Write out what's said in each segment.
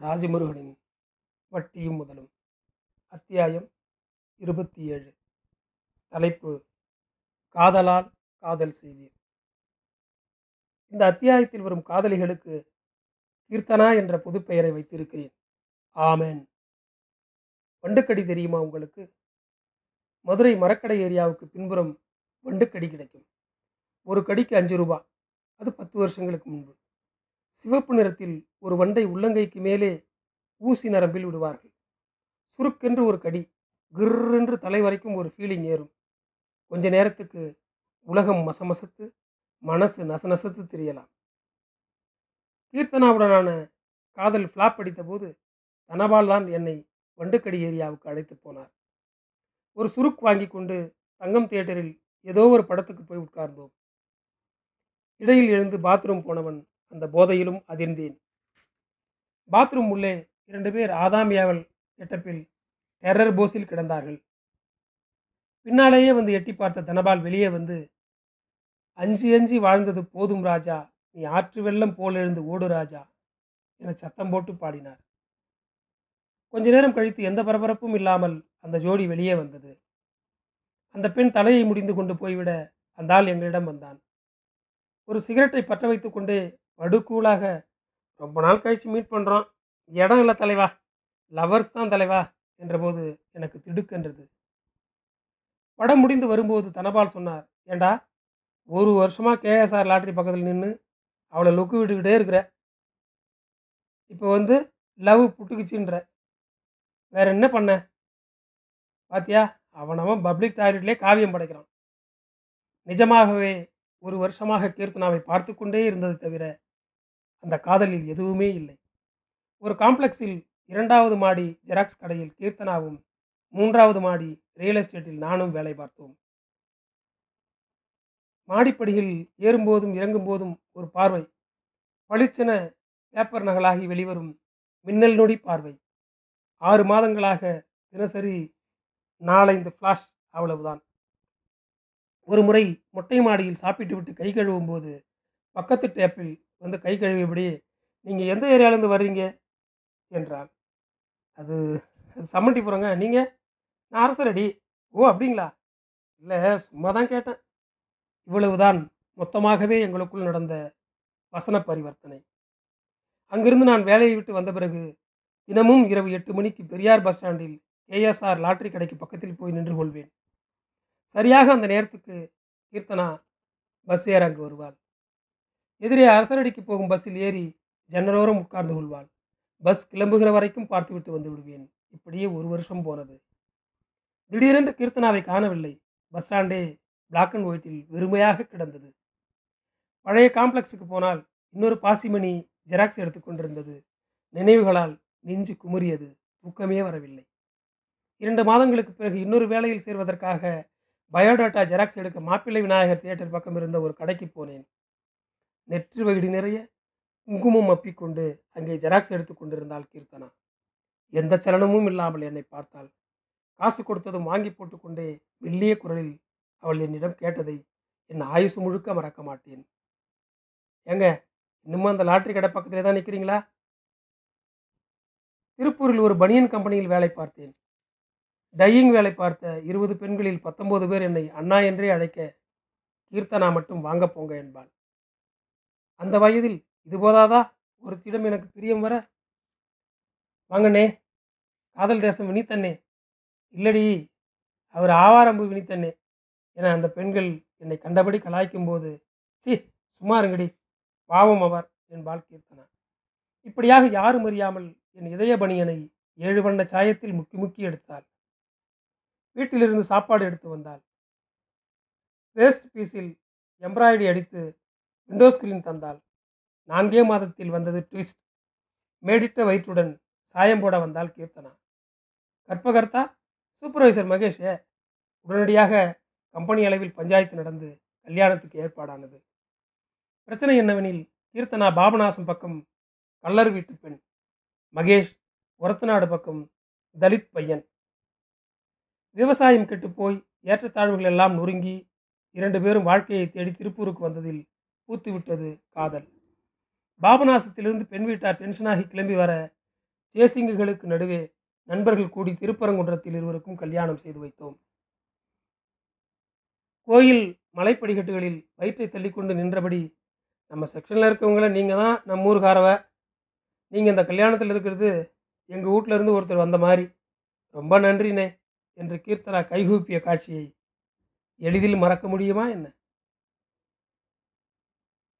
ராஜமுருகனின் வட்டியும் முதலும். அத்தியாயம் இருபத்தி ஏழு தலைப்பு காதலால் காதல் செய்வீர். இந்த அத்தியாயத்தில் வரும் காதலிகளுக்கு கீர்த்தனா என்ற புதுப்பெயரை வைத்திருக்கிறேன். ஆமேன். வண்டுக்கடி தெரியுமா உங்களுக்கு? மதுரை மரக்கடை ஏரியாவுக்கு பின்புறம் வண்டுக்கடி கிடைக்கும். ஒரு கடிக்கு அஞ்சு ரூபா. அது பத்து வருஷங்களுக்கு முன்பு. சிவப்பு நிறத்தில் ஒரு வண்டை உள்ளங்கைக்கு மேலே ஊசி நரம்பில் விடுவார்கள். சுருக்கென்று ஒரு கடி கிர்ரென்று தலை வரைக்கும் ஒரு ஃபீலிங் ஏறும். கொஞ்ச நேரத்துக்கு உலகம் மசமசத்து மனசு நசநசத்து தெரியலாம். கீர்த்தனாவுடனான காதல் ஃப்ளாப் அடித்தபோது தனபால் தான் என்னை வண்டுக்கடி ஏரியாவுக்கு அழைத்து போனார். ஒரு சுருக் வாங்கி கொண்டு தங்கம் தியேட்டரில் ஏதோ ஒரு படத்துக்கு போய் உட்கார்ந்தோம். இடையில் எழுந்து பாத்ரூம் போனவன் அந்த போதையிலும் அதிர்ந்தேன். பாத்ரூம் உள்ளே இரண்டு பேர் ஆதாமியாவல் கெட்டப்பில் டெரர் போஸில் கிடந்தார்கள். பின்னாலேயே வந்து எட்டி பார்த்த தனபால் வெளியே வந்து அஞ்சு அஞ்சு வாழ்ந்தது போதும் ராஜா நீ ஆற்று வெள்ளம் போல் எழுந்து ஓடு ராஜா என சத்தம் போட்டு பாடினார். கொஞ்ச நேரம் கழித்து எந்த பரபரப்பும் இல்லாமல் அந்த ஜோடி வெளியே வந்தது. அந்த பெண் தலையை முடிந்து கொண்டு போய்விட அந்த ஆள் எங்களிடம் வந்தான். ஒரு சிகரெட்டை பற்ற வைத்து கொண்டே படுகூலாக. ரொம்ப நாள் கழித்து மீட் பண்ணுறோம் இடம் இல்லை தலைவா. லவர்ஸ் தான் தலைவா என்றபோது எனக்கு திடுக்கென்றது. படம் முடிந்து வரும்போது தனபால் சொன்னார் ஏண்டா ஒரு வருஷமாக கேஎஸ்ஆர் லாட்ரி பக்கத்தில் நின்று அவளை லுக்கு விட்டுக்கிட்டே இருக்கிற. இப்போ வந்து லவ் புட்டுக்குச்சுன்ற. வேற என்ன பண்ண? பாத்தியா அவனவன் பப்ளிக் டாய்லெட்லேயே காவியம் படைக்கிறான். நிஜமாகவே ஒரு வருஷமாக கீர்த்தனாவை பார்த்து கொண்டே இருந்தது தவிர அந்த காதலில் எதுவுமே இல்லை. ஒரு காம்ப்ளெக்ஸில் இரண்டாவது மாடி ஜெராக்ஸ் கடையில் கீர்த்தனாவும் மூன்றாவது மாடி ரியல் எஸ்டேட்டில் நானும் வேலை பார்த்தோம். மாடிப்படியில் ஏறும்போதும் இறங்கும்போதும் ஒரு பார்வை. பளிச்சென பேப்பர் நகலாகி வெளிவரும் மின்னல் நொடி பார்வை. ஆறு மாதங்களாக தினசரி நாலைந்து ஃப்ளாஷ் அவ்வளவுதான். ஒரு முறை மொட்டை மாடியில் சாப்பிட்டு விட்டு கை கழுவும் போது பக்கத்து டேப்பில் வந்து கை கழுவியபடி நீங்கள் எந்த ஏரியாவிலேருந்து வர்றீங்க? என்றான் அது அது சம்மண்டிபுரங்க நீங்கள் நான் அரசரடி. ஓ அப்படிங்களா? இல்லை சும்மா தான் கேட்டேன். இவ்வளவுதான் மொத்தமாகவே எங்களுக்குள் நடந்த வசன பரிவர்த்தனை. அங்கிருந்து நான் வேலையை விட்டு வந்த பிறகு தினமும் இரவு எட்டு மணிக்கு பெரியார் பஸ் ஸ்டாண்டில் ஏஎஸ்ஆர் லாட்ரி கடைக்கு பக்கத்தில் போய் நின்று கொள்வேன். சரியாக அந்த நேரத்துக்கு கீர்த்தனா பஸ் ஏற அங்கு வருவாள். எதிரே அரசரடிக்கு போகும் பஸ்ஸில் ஏறி ஜன்னலோரம் உட்கார்ந்து கொள்வாள். பஸ் கிளம்புகிற வரைக்கும் பார்த்துவிட்டு வந்து விடுவேன். இப்படியே ஒரு வருஷம் போனது. திடீரென்று கீர்த்தனாவை காணவில்லை. பஸ் ஸ்டாண்டே பிளாக் அண்ட் ஒயிட்டில் வெறுமையாக கிடந்தது. பழைய காம்ப்ளெக்ஸுக்கு போனால் இன்னொரு பாசிமணி ஜெராக்ஸ் எடுத்துக்கொண்டிருந்தது நினைவுகளால் நெஞ்சு குமுறியது. தூக்கமே வரவில்லை. இரண்டு மாதங்களுக்கு பிறகு இன்னொரு வேலையில் சேர்வதற்காக பயோடாட்டா ஜெராக்ஸ் எடுக்க மாப்பிள்ளை விநாயகர் தியேட்டர் பக்கம் இருந்த ஒரு கடைக்கு போனேன். நெற்று வகிடு நிறைய குங்குமம் அப்பிக்கொண்டு அங்கே ஜெராக்ஸ் எடுத்து கொண்டிருந்தாள் கீர்த்தனா. எந்த சலனமும் இல்லாமல் என்னை பார்த்தாள். காசு கொடுத்ததும் வாங்கி போட்டுக்கொண்டே மெல்லிய குரலில் அவள் என்னிடம் கேட்டதை என் ஆயுசு முழுக்க மறக்க மாட்டேன். ஏங்க இன்னமும் அந்த லாட்ரி கடை பக்கத்திலே தான் நிற்கிறீங்களா திருப்பூரில் ஒரு பனியன் கம்பெனியில் வேலை பார்த்தேன். டையிங் வேலை பார்த்த இருபது பெண்களில் பத்தொன்பது பேர் என்னை அண்ணா என்றே அழைக்க கீர்த்தனா மட்டும் வாங்க போங்க என்பாள். அந்த வயதில் இது போதாதா? ஒருத்திடம் எனக்கு பிரியம் வர? வாங்கண்ணே காதல் தேசம் வினித்தண்ணே. இல்லடி அவர் ஆவாரம்பு வினித்தண்ணே. என அந்த பெண்கள் என்னை கண்டபடி கலாய்க்கும் போது சி சும்மா இருங்கடி பாவம் அவர் என்பாள் கீர்த்தனா இப்படியாக யாரும் அறியாமல் என் இதய பணியனை ஏழு வண்ண சாயத்தில் முக்கி முக்கி எடுத்தாள். வீட்டிலிருந்து சாப்பாடு எடுத்து வந்தாள். வேஸ்ட் பீஸில் எம்ப்ராய்டரி அடித்து விண்டோ ஸ்கிரீன் தந்தாள் நான்கே மாதத்தில் வந்தது ட்விஸ்ட். மேடிட்ட வயிற்றுடன் சாயம் போட வந்தால் கீர்த்தனா. கற்பகர்த்தா சூப்பர்வைசர் மகேஷே உடனடியாக கம்பெனி அளவில் பஞ்சாயத்து நடந்து கல்யாணத்துக்கு ஏற்பாடானது. பிரச்சனை என்னவெனில் கீர்த்தனா பாபநாசம் பக்கம் கல்லர் வீட்டு பெண் மகேஷ் ஒரத்தநாடு பக்கம் தலித் பையன். விவசாயம் கெட்டுப்போய் ஏற்றத்தாழ்வுகள் எல்லாம் நொறுங்கி இரண்டு பேரும் வாழ்க்கையை தேடி திருப்பூருக்கு வந்ததில் பூத்துவிட்டது காதல். பாபநாசத்திலிருந்து பெண் வீட்டார் டென்ஷனாகி கிளம்பி வர ஜேசிங்குகளுக்கு நடுவே நண்பர்கள் கூடி திருப்பரங்குன்றத்தில் இருவருக்கும் கல்யாணம் செய்து வைத்தோம். கோயில் மலைப்படிகட்டுகளில் வயிற்றை தள்ளிக்கொண்டு நின்றபடி நம்ம செக்ஷனில் இருக்கவங்கள நீங்கள் தான் நம்ம ஊருக்காரவ நீங்கள் இந்த கல்யாணத்தில் இருக்கிறது எங்கள் வீட்டில் இருந்து ஒருத்தர் வந்த மாதிரி. ரொம்ப நன்றினே என்று கீர்த்தனா கைகூப்பிய காட்சியை எளிதில் மறக்க முடியுமா என்ன?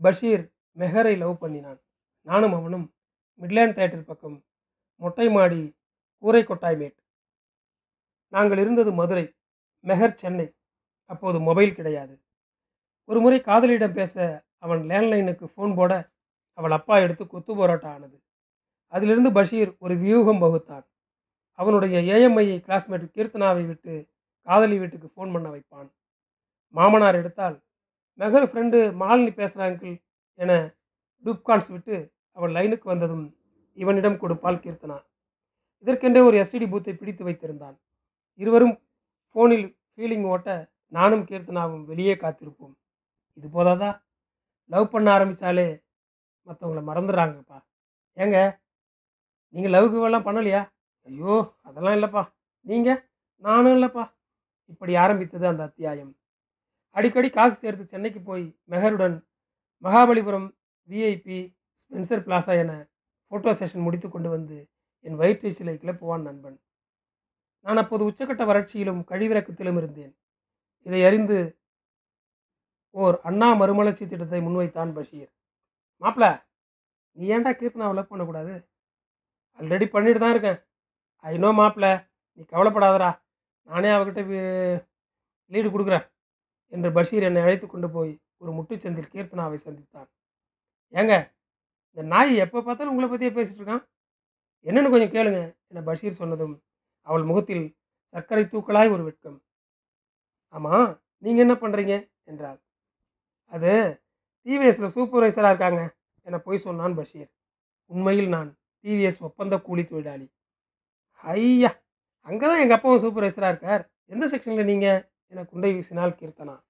பஷீர் மெஹரை லவ் பண்ணினான். நானும் அவனும் மிட்லேண்ட் தேட்டர் பக்கம் மொட்டை மாடி கூரை கொட்டாய்மேட் நாங்கள் இருந்தது மதுரை மெஹர் சென்னை. அப்போது மொபைல் கிடையாது. ஒரு முறை காதலியிடம் பேச அவன் லேண்ட்லைனுக்கு ஃபோன் போட அவள் அப்பா எடுத்து கொத்து போராட்டம் ஆனது. அதிலிருந்து பஷீர் ஒரு வியூகம் வகுத்தான். அவனுடைய ஏஎம்ஐயை கிளாஸ்மேட் கீர்த்தனாவை விட்டு காதலி வீட்டுக்கு ஃபோன் பண்ண வைப்பான். மாமனார் எடுத்தால் மெஹர் ஃப்ரெண்டு மாலினி பேசுகிற அங்கிள் என டூப்கான்ஸ் விட்டு அவள் லைனுக்கு வந்ததும் இவனிடம் கொடுப்பாள் கீர்த்தனா. இதற்கென்றே ஒரு எஸ்டிடி பூத்தை பிடித்து வைத்திருந்தான். இருவரும் ஃபோனில் ஃபீலிங் ஓட்ட நானும் கீர்த்தனாவும் வெளியே காத்திருப்போம். இது போதாதா? லவ் பண்ண ஆரம்பித்தாலே மற்றவங்கள மறந்துடுறாங்கப்பா. ஏங்க? நீங்கள் லவ்க்கு எல்லாம் பண்ணலையா? ஐயோ அதெல்லாம் இல்லைப்பா. நீங்கள் நானும் இல்லைப்பா. இப்படி ஆரம்பித்தது அந்த அத்தியாயம். அடிக்கடி காசு சேர்த்து சென்னைக்கு போய் மெஹருடன் மகாபலிபுரம் விஐபி ஸ்பென்சர் பிளாசா என ஃபோட்டோ செஷன் முடித்து கொண்டு வந்து என் வயிற்றீச்சலை கிளப்புவான் நண்பன். நான் அப்போது உச்சக்கட்ட வறட்சியிலும் கழிவிறக்கத்திலும் இருந்தேன். இதை அறிந்து ஓர் அண்ணா மறுமலர்ச்சி திட்டத்தை முன்வைத்தான் பஷீர். மாப்பிள நீ ஏன்டா கீர்த்தனாவை லவ் பண்ணக்கூடாது? ஆல்ரெடி பண்ணிட்டு தான் இருக்கேன். ஐ நோ மாப்பிள நீ கவலைப்படாதடா. நானே அவகிட்ட லீடு கொடுக்குறேன். என்று பஷீர் என்னை அழைத்து கொண்டு போய் ஒரு முட்டுச்சந்தில் கீர்த்தனாவை சந்தித்தான். ஏங்க இந்த நாய் எப்போ பார்த்தாலும் உங்களை பற்றியே பேசிகிட்டு இருக்கான். என்னென்னு கொஞ்சம் கேளுங்க என பஷீர் சொன்னதும் அவள் முகத்தில் சர்க்கரை தூக்கலாய் ஒரு வெட்கம். ஆமாம் நீங்கள் என்ன பண்ணுறீங்க என்றாள். அது டிவிஎஸில் சூப்பர்வைசராக இருக்காங்க என போய் சொன்னான் பஷீர். உண்மையில் நான் டிவிஎஸ் ஒப்பந்த கூலி தொழிலாளி. ஐயா அங்கே தான் எங்கள் அப்பாவும் சூப்பர்வைசராக இருக்கார். எந்த செக்ஷனில் நீங்கள் என குண்டை வீசினால் கீர்த்தனா.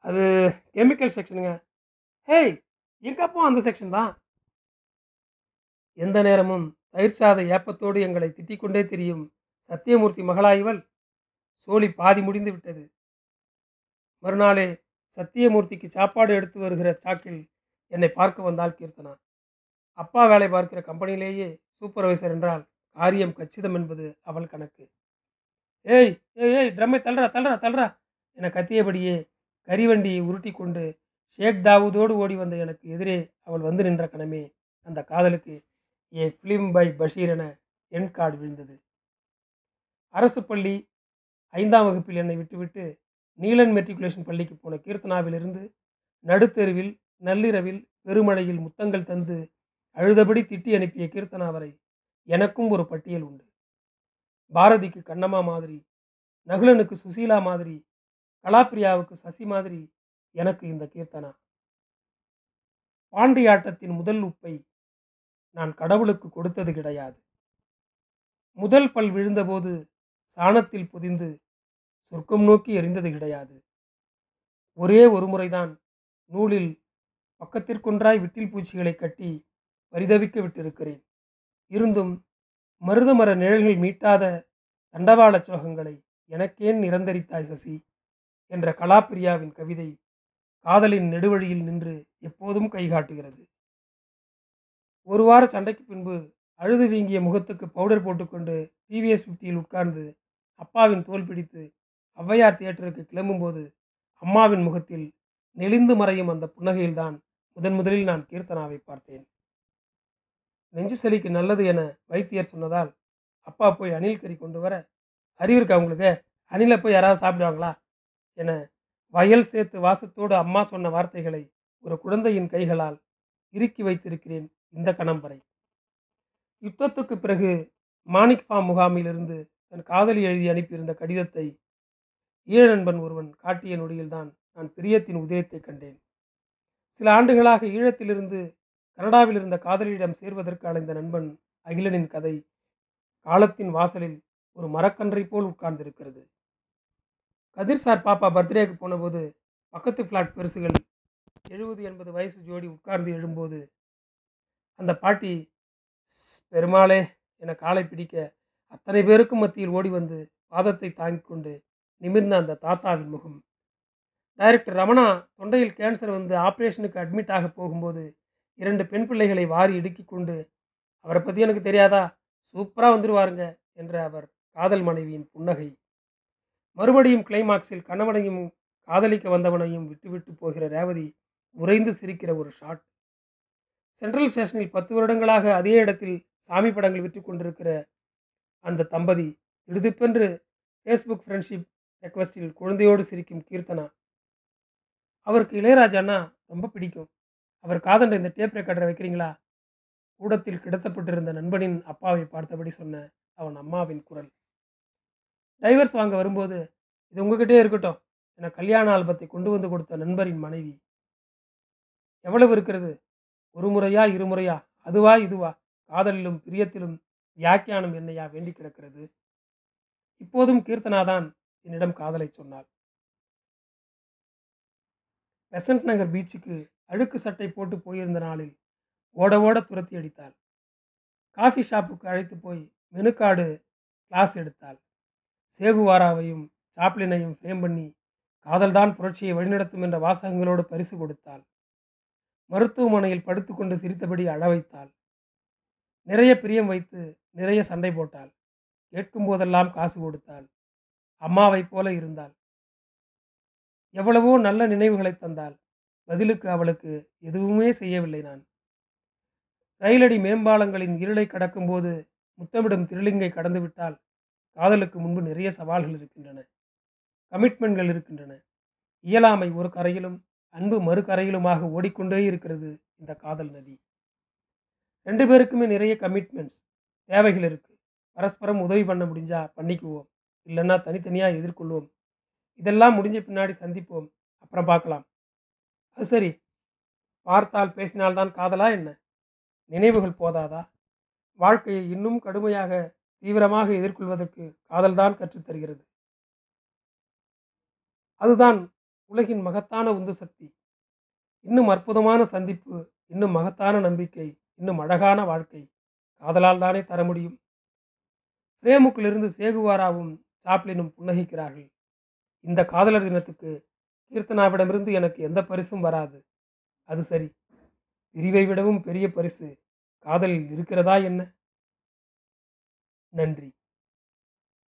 அது கெமிக்கல் செக்ஷனுங்க ஹேய் எங்கள் அந்த செக்ஷன் தான். எந்த நேரமும் தயிர் சாத ஏப்பத்தோடு எங்களை திட்டிக்கொண்டே கொண்டே சத்தியமூர்த்தி மகளாய்வள் சோழி பாதி முடிந்து விட்டது. மறுநாளே சத்தியமூர்த்திக்கு சாப்பாடு எடுத்து வருகிற சாக்கில் என்னை பார்க்க வந்தால் கீர்த்தனா. அப்பா வேலை பார்க்கிற கம்பெனியிலேயே சூப்பர்வைசர் என்றால் காரியம் கச்சிதம் என்பது அவள் கணக்கு. ஏய் ஏய் ஏய் ட்ரம்மை தள்ளுறா தள்ளுறா தள்ளுறா என கத்தியபடியே கரிவண்டியை உருட்டி கொண்டு ஷேக் தாவூதோடு ஓடி வந்த எனக்கு எதிரே அவள் வந்து நின்ற கணமே அந்த காதலுக்கு ஏ ஃபிலிம் பை பஷீர் என என் கார்டு விழுந்தது. அரசு பள்ளி ஐந்தாம் வகுப்பில் என்னை விட்டுவிட்டு நீலன் மெட்ரிகுலேஷன் பள்ளிக்கு போன கீர்த்தனாவிலிருந்து நடுத்தெருவில் நள்ளிரவில் பெருமழையில் முத்தங்கள் தந்து அழுதபடி திட்டி அனுப்பிய கீர்த்தனா வரை எனக்கும் ஒரு பட்டியல் உண்டு. பாரதிக்கு கண்ணம்மா மாதிரி நகுலனுக்கு சுசீலா மாதிரி கலாப்பிரியாவுக்கு சசி மாதிரி எனக்கு இந்த கீர்த்தனா. பாண்டியாட்டத்தின் முதல் உப்பை நான் கடவுளுக்கு கொடுத்தது கிடையாது. முதல் பல் விழுந்தபோது சாணத்தில் புதிந்து சொர்க்கம் நோக்கி எரிந்தது கிடையாது. ஒரே ஒரு முறைதான் நூலில் பக்கத்திற்கொன்றாய் விட்டில் பூச்சிகளை கட்டி பரிதவிக்க விட்டிருக்கிறேன். இருந்தும் மருதமர நிழல்கள் மீட்டாத தண்டவாள சோகங்களை எனக்கேன் நிரந்தரித்தாய் சசி என்ற கலாப்பிரியாவின் கவிதை காதலின் நெடுவழியில் நின்று எப்போதும் கைகாட்டுகிறது. ஒரு வார சண்டைக்கு பின்பு அழுது வீங்கிய முகத்துக்கு பவுடர் போட்டுக்கொண்டு டிவிஎஸ் பிப்டியில் உட்கார்ந்து அப்பாவின் தோல் பிடித்து ஔவையார் தியேட்டருக்கு கிளம்பும்போது அம்மாவின் முகத்தில் நெளிந்து மறையும் அந்த புன்னகையில்தான் முதன் முதலில் நான் கீர்த்தனாவை பார்த்தேன். நெஞ்சு சளிக்கு நல்லது என வைத்தியர் சொன்னதால் அப்பா போய் அணில் கறி கொண்டு வர அறிவு இருக்கா உங்களுக்கு? அணிலை போய் யாராவது சாப்பிடுவாங்களா? என வயல் சேர்த்து வாசத்தோடு அம்மா சொன்ன வார்த்தைகளை ஒரு குழந்தையின் கைகளால் இறுக்கி வைத்திருக்கிறேன் இந்த கணம் வரை யுத்தத்துக்கு பிறகு மாணிக் ஃபார்ம் முகாமிலிருந்து தன் காதலி எழுதி அனுப்பியிருந்த கடிதத்தை ஈழ நண்பன் ஒருவன் காட்டிய நொடியில்தான் நான் பிரியத்தின் உதயத்தை கண்டேன். சில ஆண்டுகளாக ஈழத்திலிருந்து கனடாவில் இருந்த காதலியிடம் சேர்வதற்கு அலைந்த நண்பன் அகிலனின் கதை காலத்தின் வாசலில் ஒரு மரக்கன்றை போல் உட்கார்ந்திருக்கிறது. கதிர் சார் பாப்பா பர்த்டேக்கு போனபோது பக்கத்து ஃப்ளாட் பெருசுகள் எழுபது எண்பது வயசு ஜோடி உட்கார்ந்து எழும்போது அந்த பாட்டி பெருமாளே என காலை பிடிக்க அத்தனை பேருக்கும் மத்தியில் ஓடி வந்து பாதத்தை தாங்கிக் கொண்டு நிமிர்ந்த அந்த தாத்தாவின் முகம். டைரக்டர் ரமணா தொண்டையில் கேன்சர் வந்து ஆப்ரேஷனுக்கு அட்மிட் ஆக போகும்போது இரண்டு பெண் பிள்ளைகளை வாரி இடுக்கி கொண்டு அவரை பற்றி எனக்கு தெரியாதா? சூப்பராக வந்துருவாருங்க என்ற அவர் காதல் மனைவியின் புன்னகை. மறுபடியும் கிளைமாக்ஸில் கணவனையும் காதலிக்க வந்தவனையும் விட்டுவிட்டு போகிற ரேவதி உறைந்து சிரிக்கிற ஒரு ஷாட் சென்ட்ரல் ஸ்டேஷனில் பத்து வருடங்களாக அதே இடத்தில் சாமி படங்கள் விற்று கொண்டிருக்கிற அந்த தம்பதி திடுதிப்பென்று ஃபேஸ்புக் ஃப்ரெண்ட்ஷிப் ரெக்வஸ்டில் குழந்தையோடு சிரிக்கும் கீர்த்தனா. அவருக்கு இளையராஜான்னா ரொம்ப பிடிக்கும். அவர் காதண்ட இந்த டேப் ரெக்கார்டரை வைக்கிறீங்களா? கூடத்தில் கிடத்தப்பட்டிருந்த நண்பனின் அப்பாவை பார்த்தபடி சொன்ன அவன் அம்மாவின் குரல். டைவர்ஸ் வாங்க வரும்போது இது உங்ககிட்டே இருக்கட்டும். என கல்யாண ஆல்பத்தை கொண்டு வந்து கொடுத்த நண்பரின் மனைவி. எவ்வளவு இருக்கிறது? ஒரு முறையா இருமுறையா அதுவா இதுவா? காதலிலும் பிரியத்திலும் வியாக்கியானம் என்னையா வேண்டி கிடக்கிறது? இப்போதும் கீர்த்தனாதான் என்னிடம் காதலை சொன்னாள். பெசன்ட் நகர் பீச்சுக்கு அழுக்கு சட்டை போட்டு போயிருந்த நாளில் ஓட ஓட துரத்தி அடித்தாள். காஃபி ஷாப்புக்கு அழைத்து போய் மெனுக்கார்டு கிளாஸ் எடுத்தாள். சேகுவாராவையும் சாப்ளினையும் ஃப்ரேம் பண்ணி காதல்தான் புரட்சியை வழிநடத்தும் என்ற வாசகங்களோடு பரிசு கொடுத்தாள். மருத்துவமனையில் படுத்துக்கொண்டு சிரித்தபடி அழ வைத்தாள். நிறைய பிரியம் வைத்து நிறைய சண்டை போட்டாள். கேட்கும் போதெல்லாம் காசு கொடுத்தாள். அம்மாவைப் போல இருந்தாள். எவ்வளவோ நல்ல நினைவுகளை தந்தாள். பதிலுக்கு அவளுக்கு எதுவுமே செய்யவில்லை நான். ரயிலடி மேம்பாலங்களின் இருளை கடக்கும்போது முத்தமிடும் திருலிங்கை கடந்துவிட்டால் காதலுக்கு முன்பு நிறைய சவால்கள் இருக்கின்றன. கமிட்மெண்ட்கள் இருக்கின்றன. இயலாமை ஒரு கரையிலும் அன்பு மறு கரையிலுமாக ஓடிக்கொண்டே இருக்கிறது இந்த காதல் நதி. ரெண்டு பேருக்குமே நிறைய கமிட்மெண்ட்ஸ் தேவைகள் இருக்கு. பரஸ்பரம் உதவி பண்ண முடிஞ்சா பண்ணிக்குவோம். இல்லைன்னா தனித்தனியாக எதிர்கொள்வோம். இதெல்லாம் முடிஞ்ச பின்னாடி சந்திப்போம். அப்புறம் பார்க்கலாம். அது சரி. பார்த்தால் பேசினால்தான் காதலா என்ன? நினைவுகள் போதாதா? வாழ்க்கையை இன்னும் கடுமையாக தீவிரமாக எதிர்கொள்வதற்கு காதல்தான் கற்றுத்தருகிறது அதுதான் உலகின் மகத்தான உந்து சக்தி. இன்னும் அற்புதமான சந்திப்பு இன்னும் மகத்தான நம்பிக்கை இன்னும் அழகான வாழ்க்கை காதலால் தானே தர முடியும். பிரேமுக்கிலிருந்து சேகுவாராவும் சாப்ளினும் புன்னகிக்கிறார்கள். இந்த காதலர் தினத்துக்கு கீர்த்தனாவிடமிருந்து எனக்கு எந்த பரிசும் வராது. அது சரி. பிரிவை விடவும் பெரிய பரிசு. காதலில் இருக்கிறதா என்ன? நன்றி.